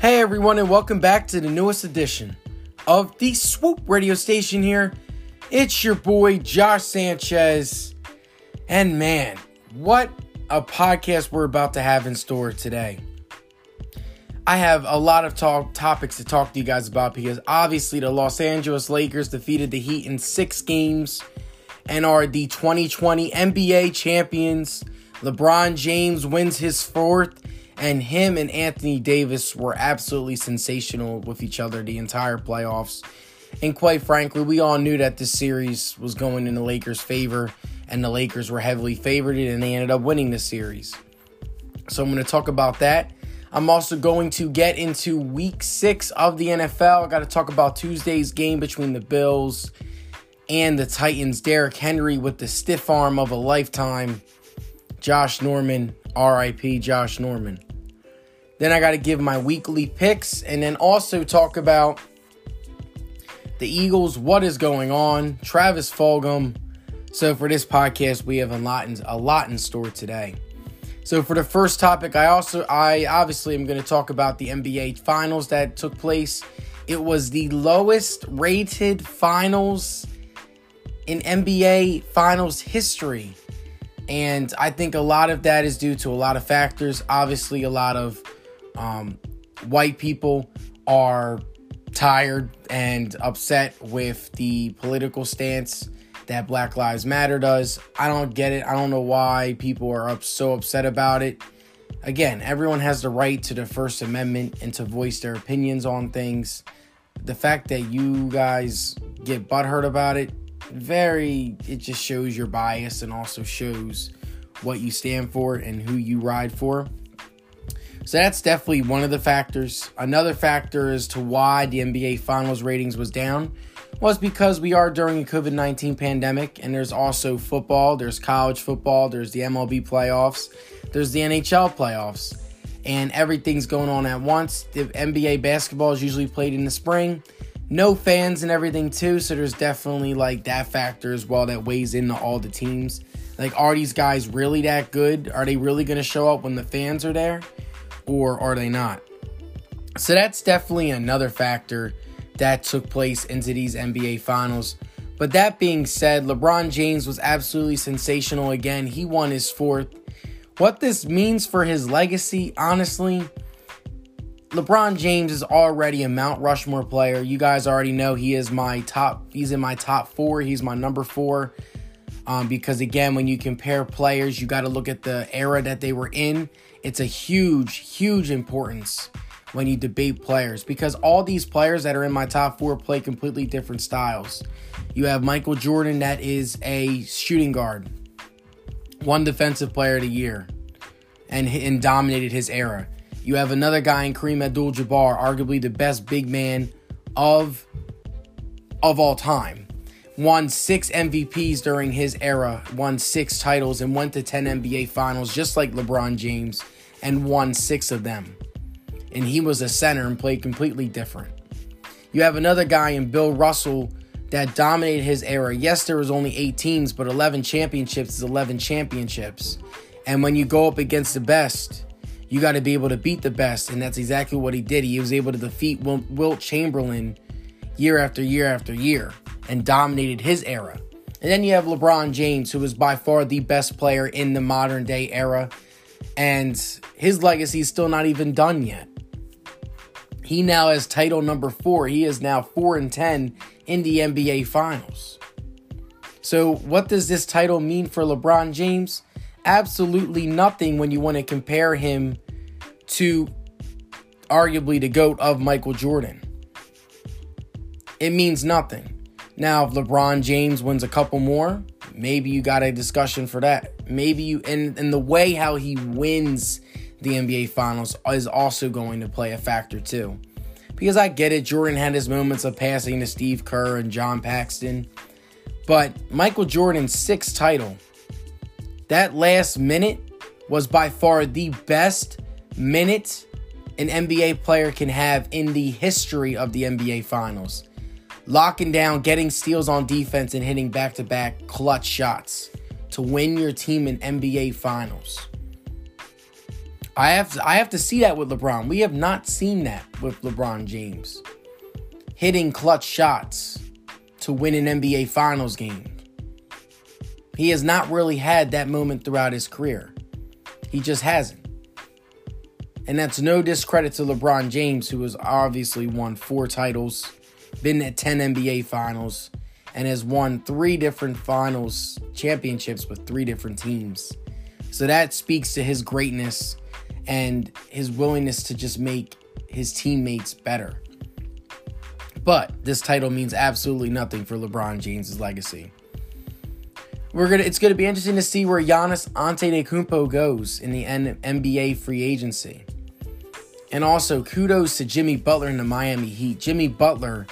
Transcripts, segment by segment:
Hey everyone, and welcome back to the newest edition of the Swoop radio station here. It's your boy Josh Sanchez. And man, what a podcast we're about to have in store today. I have a lot of talk topics to talk to you guys about because obviously the Los Angeles Lakers defeated the Heat in 6 games and are the 2020 NBA champions. LeBron James wins his fourth and him and Anthony Davis were absolutely sensational with each other the entire playoffs. And quite frankly, we all knew that this series was going in the Lakers' favor, and the Lakers were heavily favored, and they ended up winning the series. So I'm going to talk about that. I'm also going to get into week six of the NFL. I got to talk about Tuesday's game between the Bills and the Titans. Derrick Henry with the stiff arm of a lifetime. Josh Norman, RIP Josh Norman. Then I got to give my weekly picks and then also talk about the Eagles, what is going on, Travis Fulgham. So for this podcast, we have a lot in, a lot in store today. So for the first topic, I also I obviously am going to talk about the NBA finals that took place. It was the lowest rated finals in NBA finals history. And I think a lot of that is due to a lot of factors. Obviously, a lot of um, white people are tired and upset with the political stance that Black Lives Matter does. I don't get it. I don't know why people are up so upset about it. Again, everyone has the right to the First Amendment and to voice their opinions on things. The fact that you guys get butthurt about it, very, it just shows your bias and also shows what you stand for and who you ride for. So that's definitely one of the factors. Another factor as to why the NBA Finals ratings was down was because we are during a COVID 19 pandemic, and there's also football, there's college football, there's the MLB playoffs, there's the NHL playoffs, and everything's going on at once. The NBA basketball is usually played in the spring. No fans and everything, too, so there's definitely like that factor as well that weighs into all the teams. Like, are these guys really that good? Are they really going to show up when the fans are there? Or are they not? So that's definitely another factor that took place into these NBA finals. But that being said, LeBron James was absolutely sensational again. He won his fourth. What this means for his legacy, honestly, LeBron James is already a Mount Rushmore player. You guys already know he is my top, he's in my top four. He's my number four. Um, because again, when you compare players, you got to look at the era that they were in it's a huge, huge importance when you debate players because all these players that are in my top four play completely different styles. You have Michael Jordan, that is a shooting guard, one defensive player of the year, and, and dominated his era. You have another guy in Kareem Abdul Jabbar, arguably the best big man of, of all time. Won six MVPs during his era, won six titles, and went to 10 NBA finals, just like LeBron James and won six of them. And he was a center and played completely different. You have another guy in Bill Russell that dominated his era. Yes, there was only eight teams, but 11 championships is 11 championships. And when you go up against the best, you got to be able to beat the best. And that's exactly what he did. He was able to defeat Wilt Chamberlain year after year after year and dominated his era. And then you have LeBron James, who is by far the best player in the modern day era and his legacy is still not even done yet. He now has title number four. He is now four and ten in the NBA Finals. So, what does this title mean for LeBron James? Absolutely nothing when you want to compare him to arguably the GOAT of Michael Jordan. It means nothing. Now, if LeBron James wins a couple more, maybe you got a discussion for that. Maybe you and and the way how he wins the NBA Finals is also going to play a factor too. Because I get it, Jordan had his moments of passing to Steve Kerr and John Paxson, but Michael Jordan's sixth title, that last minute was by far the best minute an NBA player can have in the history of the NBA Finals locking down, getting steals on defense, and hitting back to back clutch shots to win your team in NBA Finals. I have to, I have to see that with LeBron. We have not seen that with LeBron James. Hitting clutch shots to win an NBA Finals game. He has not really had that moment throughout his career. He just hasn't. And that's no discredit to LeBron James, who has obviously won four titles, been at 10 NBA Finals, and has won three different finals championships with three different teams. So that speaks to his greatness and his willingness to just make his teammates better. But this title means absolutely nothing for LeBron James's legacy. We're gonna. It's gonna be interesting to see where Giannis Antetokounmpo goes in the N- NBA free agency. And also, kudos to Jimmy Butler in the Miami Heat. Jimmy Butler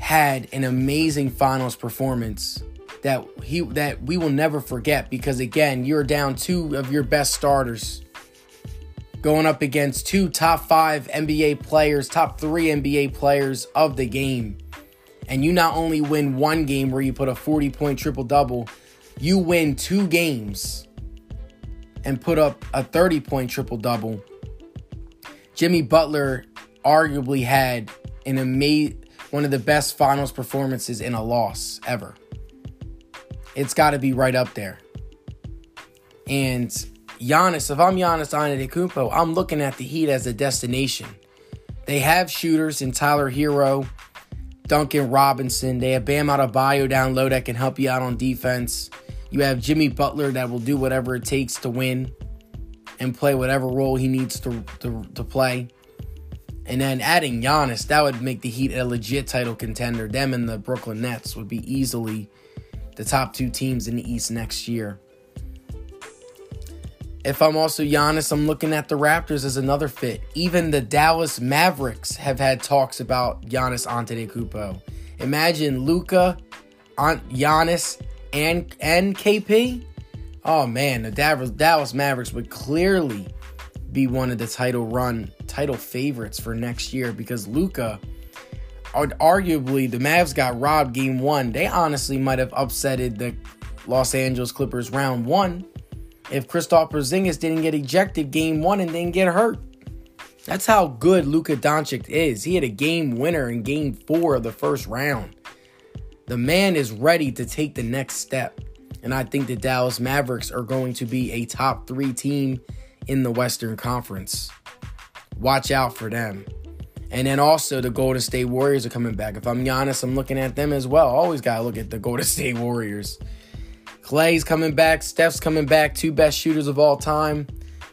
had an amazing finals performance that he that we will never forget because again, you're down two of your best starters going up against two top 5 NBA players, top 3 NBA players of the game. And you not only win one game where you put a 40-point triple-double, you win two games and put up a 30-point triple-double. Jimmy Butler arguably had an amazing one of the best finals performances in a loss ever. It's got to be right up there. And Giannis, if I'm Giannis Antetokounmpo, I'm looking at the Heat as a destination. They have shooters in Tyler Herro, Duncan Robinson. They have Bam Adebayo down low that can help you out on defense. You have Jimmy Butler that will do whatever it takes to win and play whatever role he needs to, to, to play. And then adding Giannis, that would make the Heat a legit title contender. Them and the Brooklyn Nets would be easily the top two teams in the East next year. If I'm also Giannis, I'm looking at the Raptors as another fit. Even the Dallas Mavericks have had talks about Giannis Antetokounmpo. Imagine Luka, Giannis, and and KP. Oh man, the Dallas Mavericks would clearly be one of the title run title favorites for next year because Luka arguably the Mavs got robbed game 1. They honestly might have upsetted the Los Angeles Clippers round 1 if Kristaps Porzingis didn't get ejected game 1 and didn't get hurt. That's how good Luka Doncic is. He had a game winner in game 4 of the first round. The man is ready to take the next step. And I think the Dallas Mavericks are going to be a top 3 team in the Western Conference. Watch out for them. And then also the Golden State Warriors are coming back. If I'm Giannis, I'm looking at them as well. Always gotta look at the Golden State Warriors. Clay's coming back, Steph's coming back, two best shooters of all time.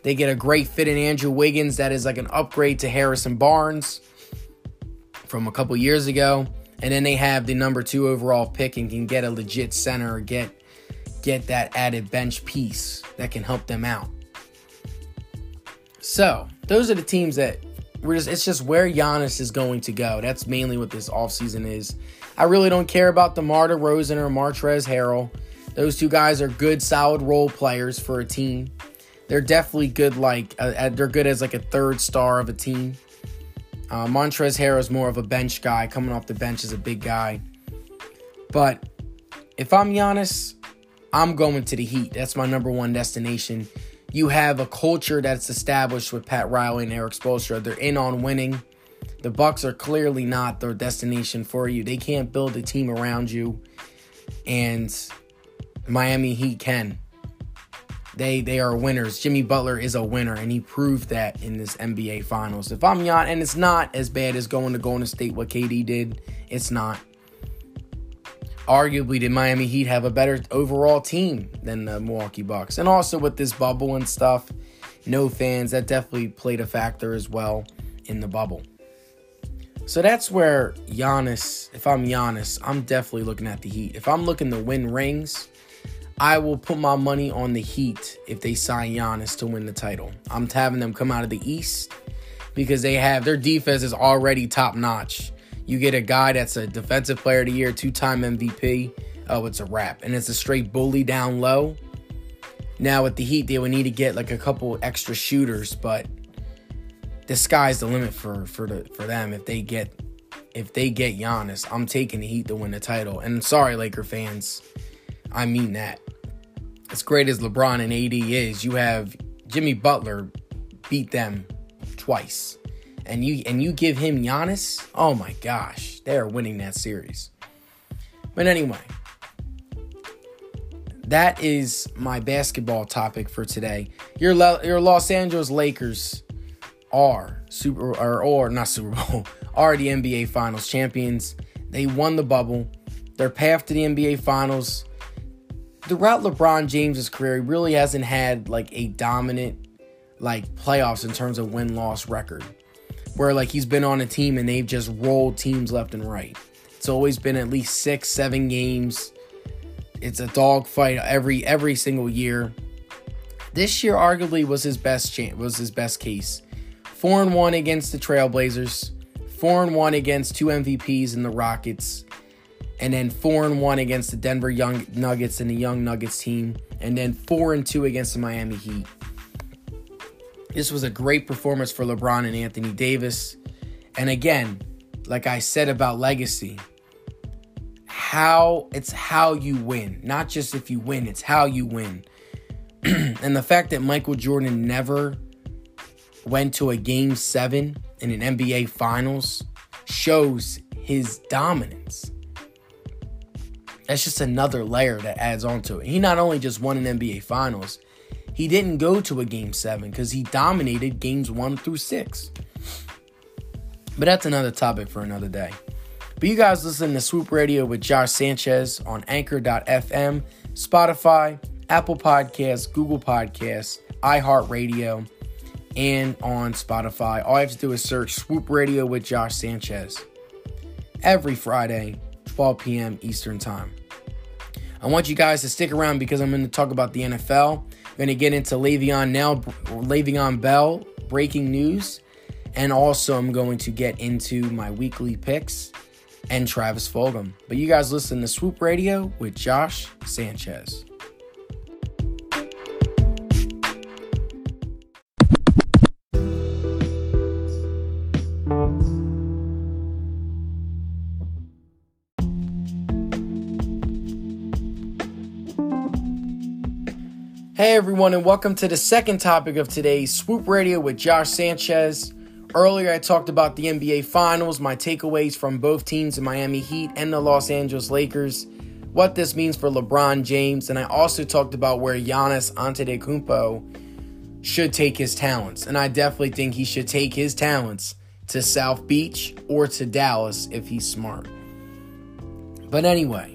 They get a great fit in Andrew Wiggins that is like an upgrade to Harrison Barnes from a couple years ago. And then they have the number two overall pick and can get a legit center or get get that added bench piece that can help them out. So those are the teams that we're just it's just where Giannis is going to go. That's mainly what this offseason is. I really don't care about the DeMar DeRozan or Montrezl Harrell. Those two guys are good, solid role players for a team. They're definitely good, like uh, they're good as like a third star of a team. Uh, Montrezl Harrell is more of a bench guy, coming off the bench as a big guy. But if I'm Giannis, I'm going to the Heat. That's my number one destination. You have a culture that's established with Pat Riley and Erik Spoelstra. They're in on winning. The Bucks are clearly not their destination for you. They can't build a team around you, and Miami Heat can. They they are winners. Jimmy Butler is a winner, and he proved that in this NBA Finals. If I'm Jan, and it's not as bad as going to Golden State what KD did. It's not arguably did Miami Heat have a better overall team than the Milwaukee Bucks. And also with this bubble and stuff, no fans, that definitely played a factor as well in the bubble. So that's where Giannis, if I'm Giannis, I'm definitely looking at the Heat. If I'm looking to win rings, I will put my money on the Heat if they sign Giannis to win the title. I'm having them come out of the East because they have their defense is already top notch. You get a guy that's a defensive player of the year, two time MVP. Oh, it's a wrap. And it's a straight bully down low. Now, with the Heat, they would need to get like a couple extra shooters, but the sky's the limit for for the for them if they get if they get Giannis. I'm taking the Heat to win the title. And sorry, Laker fans, I mean that. As great as LeBron and AD is, you have Jimmy Butler beat them twice. And you and you give him Giannis, oh my gosh, they are winning that series. But anyway, that is my basketball topic for today. Your your Los Angeles Lakers are super or, or not Super Bowl are the NBA Finals champions. They won the bubble. Their path to the NBA Finals throughout LeBron James's career, he really hasn't had like a dominant like playoffs in terms of win loss record. Where like he's been on a team and they've just rolled teams left and right. It's always been at least six, seven games. It's a dogfight every every single year. This year arguably was his best chance was his best case. Four and one against the Trailblazers, four and one against two MVPs in the Rockets, and then four and one against the Denver Young Nuggets and the Young Nuggets team, and then four and two against the Miami Heat. This was a great performance for LeBron and Anthony Davis. And again, like I said about legacy, how it's how you win, not just if you win, it's how you win. and the fact that Michael Jordan never went to a game 7 in an NBA finals shows his dominance that's just another layer that adds on to it. He not only just won an NBA Finals, he didn't go to a game seven because he dominated games one through six. But that's another topic for another day. But you guys listen to Swoop Radio with Josh Sanchez on anchor.fm, Spotify, Apple Podcasts, Google Podcasts, iHeartRadio, and on Spotify. All you have to do is search Swoop Radio with Josh Sanchez every Friday 12 p.m. Eastern Time. I want you guys to stick around because I'm going to talk about the NFL. Going to get into Le'Veon now, Le'Veon Bell breaking news, and also I'm going to get into my weekly picks and Travis Fulgham. But you guys listen to Swoop Radio with Josh Sanchez. Hey everyone, and welcome to the second topic of today's Swoop Radio with Josh Sanchez. Earlier, I talked about the NBA Finals, my takeaways from both teams, the Miami Heat and the Los Angeles Lakers, what this means for LeBron James, and I also talked about where Giannis Antetokounmpo should take his talents, and I definitely think he should take his talents to South Beach or to Dallas if he's smart. But anyway,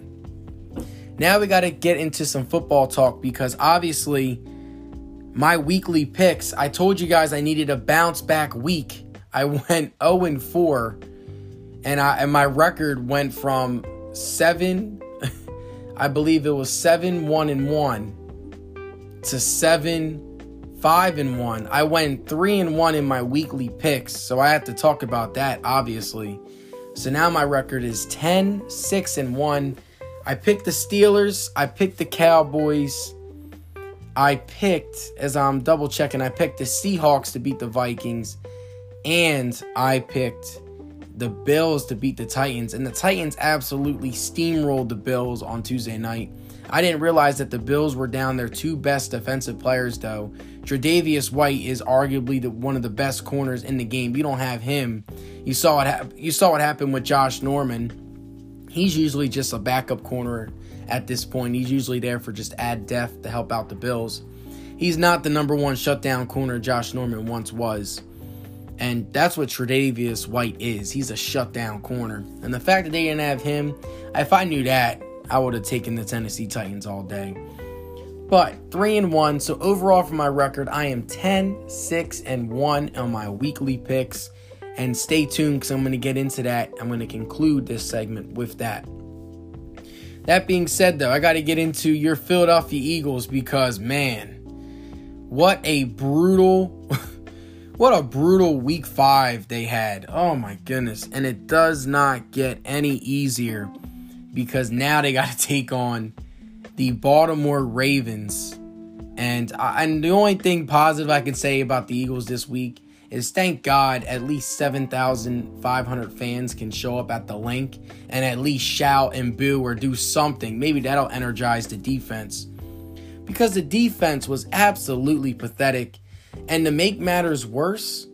now we got to get into some football talk because obviously my weekly picks, I told you guys I needed a bounce back week. I went 0 and 4 and I and my record went from 7 I believe it was 7 1 and 1 to 7 5 and 1. I went 3 and 1 in my weekly picks, so I have to talk about that obviously. So now my record is 10 6 and 1 I picked the Steelers. I picked the Cowboys. I picked, as I'm double checking, I picked the Seahawks to beat the Vikings. And I picked the Bills to beat the Titans. And the Titans absolutely steamrolled the Bills on Tuesday night. I didn't realize that the Bills were down their two best defensive players, though. Tre'Davious White is arguably the, one of the best corners in the game. You don't have him. You saw it. You saw what happened with Josh Norman He's usually just a backup corner at this point. He's usually there for just add depth to help out the Bills. He's not the number one shutdown corner Josh Norman once was. And that's what Tre'Davious White is. He's a shutdown corner. And the fact that they didn't have him, if I knew that, I would have taken the Tennessee Titans all day. But 3 and 1. So overall for my record, I am 10, 6 and 1 on my weekly picks. And stay tuned because I'm going to get into that. I'm going to conclude this segment with that. That being said, though, I got to get into your Philadelphia Eagles because, man, what a brutal, what a brutal week five they had. Oh my goodness. And it does not get any easier because now they got to take on the Baltimore Ravens. And, I, and the only thing positive I can say about the Eagles this week is thank God at least 7,500 fans can show up at the Linc and at least shout and boo or do something. Maybe that'll energize the defense. Because the defense was absolutely pathetic. And to make matters worse,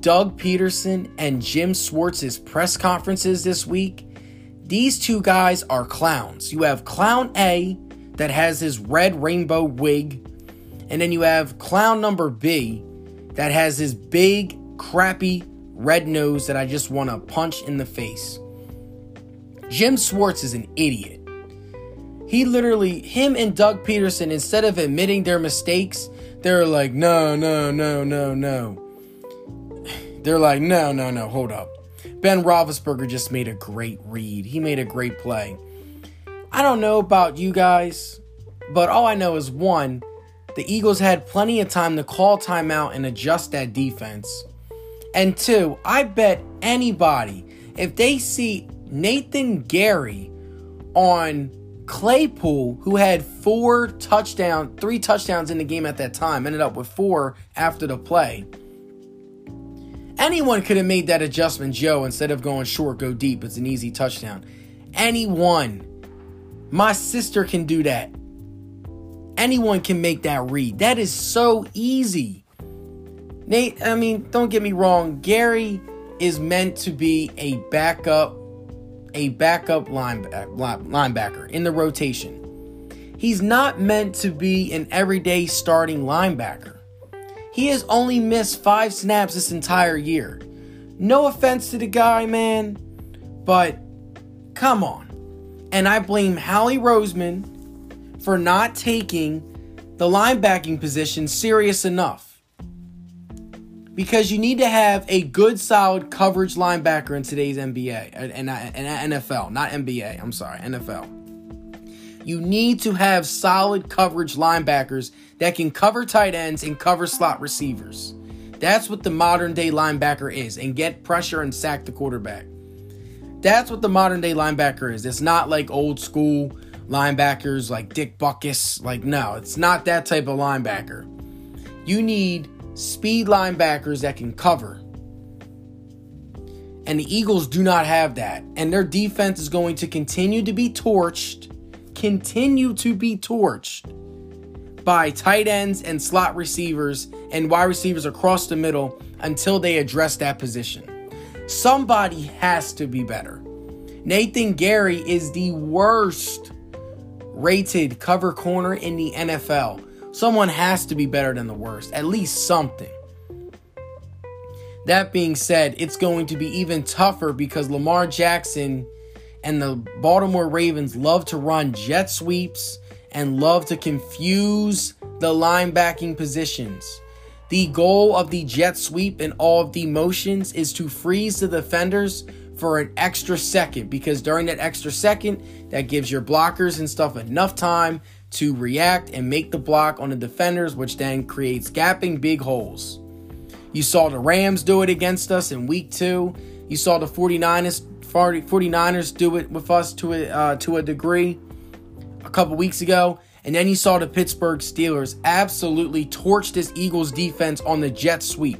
Doug Pederson and Jim Schwartz's press conferences this week, these two guys are clowns. You have Clown A that has his red rainbow wig, and then you have Clown number B that has this big, crappy red nose that I just want to punch in the face. Jim Schwartz is an idiot. He literally, him and Doug Pederson, instead of admitting their mistakes, they're like, no, no, no, no, no. They're like, no, no, no, hold up. Ben Roethlisberger just made a great read. He made a great play. I don't know about you guys, but all I know is one, the Eagles had plenty of time to call timeout and adjust that defense. And two, I bet anybody, if they see Nathan Gerry on Claypool, who had four touchdown, three touchdowns in the game at that time, ended up with four after the play. Anyone could have made that adjustment, Joe, instead of going short, go deep. It's an easy touchdown. Anyone. My sister can do that. Anyone can make that read. That is so easy. Nate, I mean, don't get me wrong. Gerry is meant to be a backup a backup linebacker in the rotation. He's not meant to be an everyday starting linebacker. He has only missed five snaps this entire year. No offense to the guy, man, but come on. And I blame Howie Roseman for not taking the linebacking position serious enough because you need to have a good, solid coverage linebacker in today's NBA and, uh, and, uh, uh, NFL, not NBA. I'm sorry, NFL. You need to have solid coverage linebackers that can cover tight ends and cover slot receivers. That's what the modern day linebacker is, and get pressure and sack the quarterback. That's what the modern day linebacker is. It's not like old school linebackers like Dick Butkus. Like, no, it's not that type of linebacker. You need speed linebackers that can cover. And the Eagles do not have that. And their defense is going to continue to be torched, continue to be torched by tight ends and slot receivers and wide receivers across the middle until they address that position. Somebody has to be better. Nathan Gerry is the worst rated cover corner in the NFL. Someone has to be better than the worst, at least something. That being said, it's going to be even tougher because Lamar Jackson and the Baltimore Ravens love to run jet sweeps and love to confuse the linebacking positions. The goal of the jet sweep and all of the motions is to freeze the defenders for an extra second because during that extra second, that gives your blockers and stuff enough time to react and make the block on the defenders, which then creates gapping big holes. You saw the Rams do it against us in week two. You saw the 49ers, 49ers do it with us to a, uh, to a degree a couple weeks ago. And then you saw the Pittsburgh Steelers absolutely torch this Eagles defense on the jet sweep.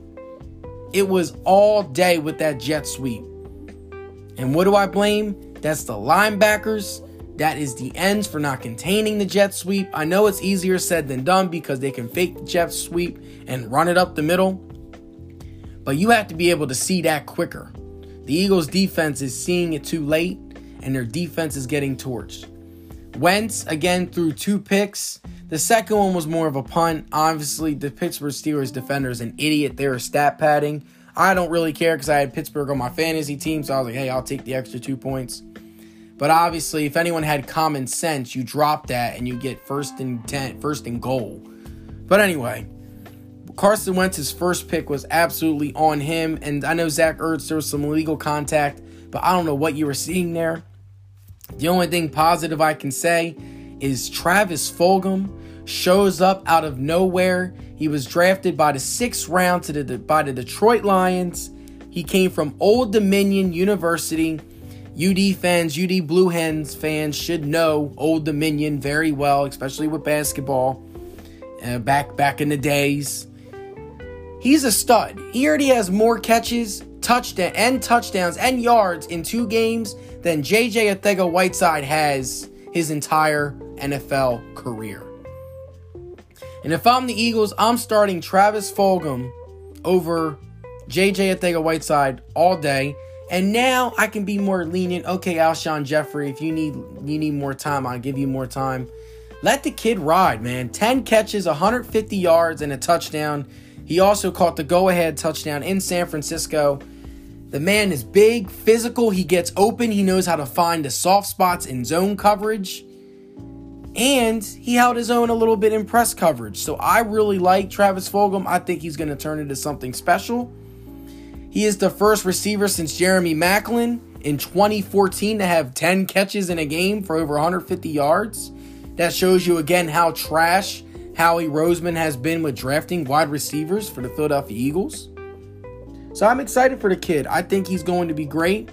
It was all day with that jet sweep. And what do I blame? That's the linebackers that is the ends for not containing the jet sweep. I know it's easier said than done because they can fake the jet sweep and run it up the middle. But you have to be able to see that quicker. The Eagles' defense is seeing it too late, and their defense is getting torched. Wentz again threw two picks. The second one was more of a punt. Obviously, the Pittsburgh Steelers defender is an idiot. They were stat padding. I don't really care because I had Pittsburgh on my fantasy team, so I was like, hey, I'll take the extra two points. But obviously, if anyone had common sense, you drop that and you get first and ten, first and goal. But anyway, Carson Wentz's first pick was absolutely on him, and I know Zach Ertz there was some legal contact, but I don't know what you were seeing there. The only thing positive I can say is Travis Fulgham shows up out of nowhere. He was drafted by the sixth round to the by the Detroit Lions. He came from Old Dominion University UD fans, UD Blue Hens fans should know Old Dominion very well, especially with basketball. Uh, back back in the days, he's a stud. He already has more catches, touchdown and touchdowns and yards in two games than JJ Arcega-Whiteside has his entire NFL career. And if I'm the Eagles, I'm starting Travis Fulgham over JJ Arcega-Whiteside all day. And now I can be more lenient. Okay, Alshon Jeffery, if you need you need more time, I'll give you more time. Let the kid ride, man. 10 catches, 150 yards, and a touchdown. He also caught the go-ahead touchdown in San Francisco. The man is big, physical, he gets open, he knows how to find the soft spots in zone coverage. And he held his own a little bit in press coverage. So I really like Travis Fulgham. I think he's going to turn into something special. He is the first receiver since Jeremy Maclin in 2014 to have 10 catches in a game for over 150 yards. That shows you again how trash Howie Roseman has been with drafting wide receivers for the Philadelphia Eagles. So I'm excited for the kid. I think he's going to be great.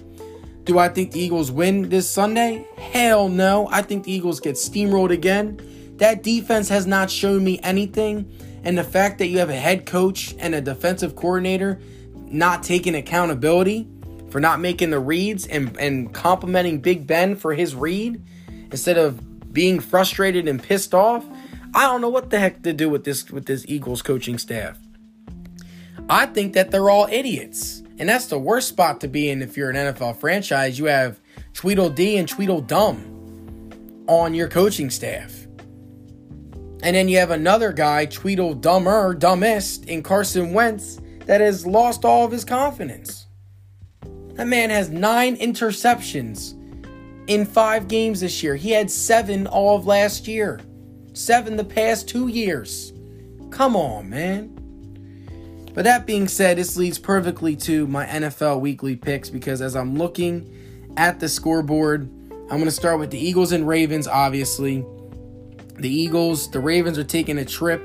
Do I think the Eagles win this Sunday? Hell no. I think the Eagles get steamrolled again. That defense has not shown me anything. And the fact that you have a head coach and a defensive coordinator not taking accountability for not making the reads and, and complimenting Big Ben for his read instead of being frustrated and pissed off. I don't know what the heck to do with this with this Eagles coaching staff. I think that they're all idiots. And that's the worst spot to be in if you're an NFL franchise. You have Tweedledee and Tweedledum on your coaching staff. And then you have another guy, Tweedledummer, dumbest, in Carson Wentz, that has lost all of his confidence. That man has nine interceptions in five games this year. He had seven all of last year, seven the past two years. Come on, man. But that being said, this leads perfectly to my NFL weekly picks because as I'm looking at the scoreboard, I'm going to start with the Eagles and Ravens, obviously. The Eagles, the Ravens are taking a trip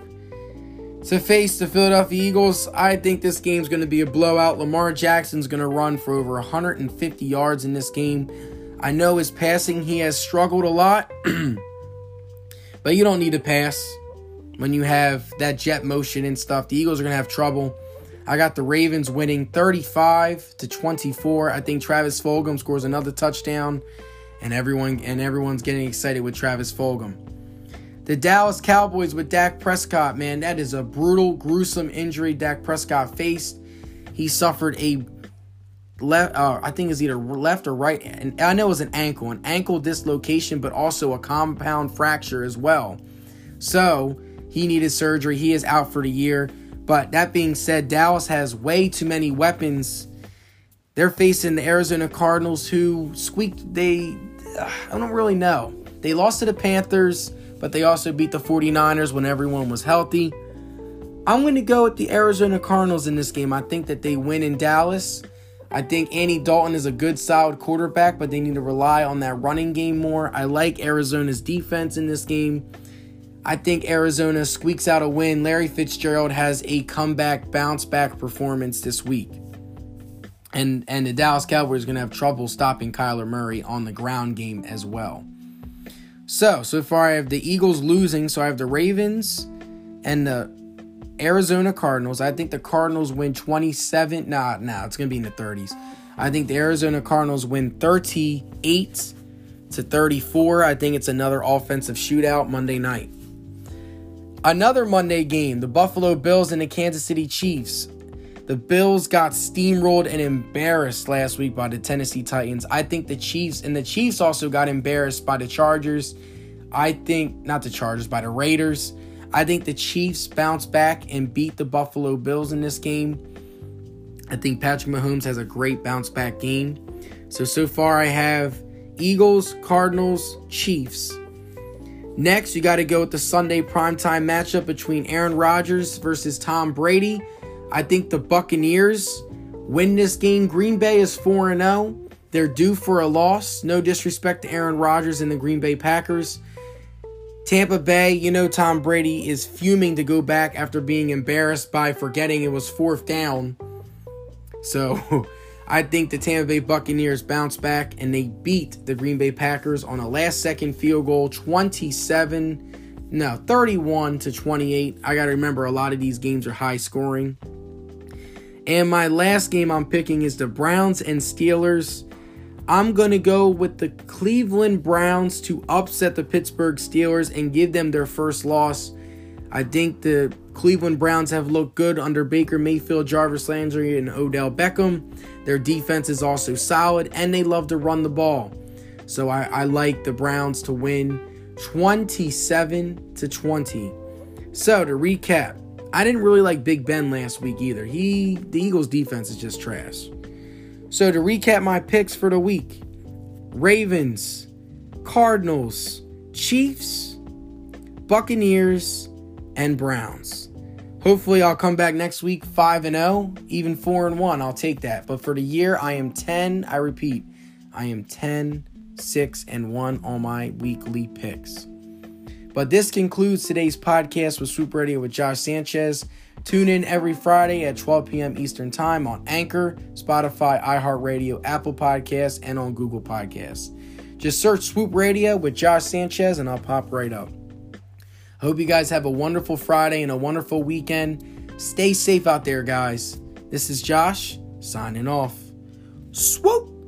to face the Philadelphia Eagles. I think this game's going to be a blowout. Lamar Jackson's going to run for over 150 yards in this game. I know his passing, he has struggled a lot, but you don't need to pass when you have that jet motion and stuff. The Eagles are going to have trouble. I got the Ravens winning 35 to 24. I think Travis Fulgham scores another touchdown and everyone and everyone's getting excited with Travis Fulgham. The Dallas Cowboys with Dak Prescott, man, that is a brutal, gruesome injury Dak Prescott faced. He suffered a left, uh, I think it's either left or right, and I know it was an ankle, an ankle dislocation, but also a compound fracture as well. So he needed surgery. He is out for the year. But that being said, Dallas has way too many weapons. They're facing the Arizona Cardinals, who squeaked. They, I don't really know. They lost to the Panthers but they also beat the 49ers when everyone was healthy. I'm going to go with the Arizona Cardinals in this game. I think that they win in Dallas. I think Andy Dalton is a good, solid quarterback, but they need to rely on that running game more. I like Arizona's defense in this game. I think Arizona squeaks out a win. Larry Fitzgerald has a comeback, bounce back performance this week. And and the Dallas Cowboys are going to have trouble stopping Kyler Murray on the ground game as well. So, so far I have the Eagles losing, so I have the Ravens and the Arizona Cardinals. I think the Cardinals win 27. Nah, nah, it's going to be in the 30s. I think the Arizona Cardinals win 38 to 34. I think it's another offensive shootout Monday night. Another Monday game, the Buffalo Bills and the Kansas City Chiefs. The Bills got steamrolled and embarrassed last week by the Tennessee Titans. I think the Chiefs and the Chiefs also got embarrassed by the Chargers. I think not the Chargers, by the Raiders. I think the Chiefs bounce back and beat the Buffalo Bills in this game. I think Patrick Mahomes has a great bounce back game. So so far I have Eagles, Cardinals, Chiefs. Next, you got to go with the Sunday primetime matchup between Aaron Rodgers versus Tom Brady. I think the Buccaneers win this game. Green Bay is 4 0. They're due for a loss. No disrespect to Aaron Rodgers and the Green Bay Packers. Tampa Bay, you know, Tom Brady is fuming to go back after being embarrassed by forgetting it was fourth down. So I think the Tampa Bay Buccaneers bounce back and they beat the Green Bay Packers on a last second field goal 27, no, 31 to 28. I got to remember a lot of these games are high scoring. And my last game I'm picking is the Browns and Steelers. I'm going to go with the Cleveland Browns to upset the Pittsburgh Steelers and give them their first loss. I think the Cleveland Browns have looked good under Baker Mayfield, Jarvis Landry, and Odell Beckham. Their defense is also solid, and they love to run the ball. So I, I like the Browns to win 27 to 20. So to recap, I didn't really like Big Ben last week either. He the Eagles defense is just trash. So to recap my picks for the week, Ravens, Cardinals, Chiefs, Buccaneers, and Browns. Hopefully I'll come back next week 5 and 0, even 4 and 1. I'll take that. But for the year I am 10, I repeat, I am 10, 6 and 1 on my weekly picks. But this concludes today's podcast with Swoop Radio with Josh Sanchez. Tune in every Friday at 12 p.m. Eastern Time on Anchor, Spotify, iHeartRadio, Apple Podcasts, and on Google Podcasts. Just search Swoop Radio with Josh Sanchez and I'll pop right up. Hope you guys have a wonderful Friday and a wonderful weekend. Stay safe out there, guys. This is Josh signing off. Swoop!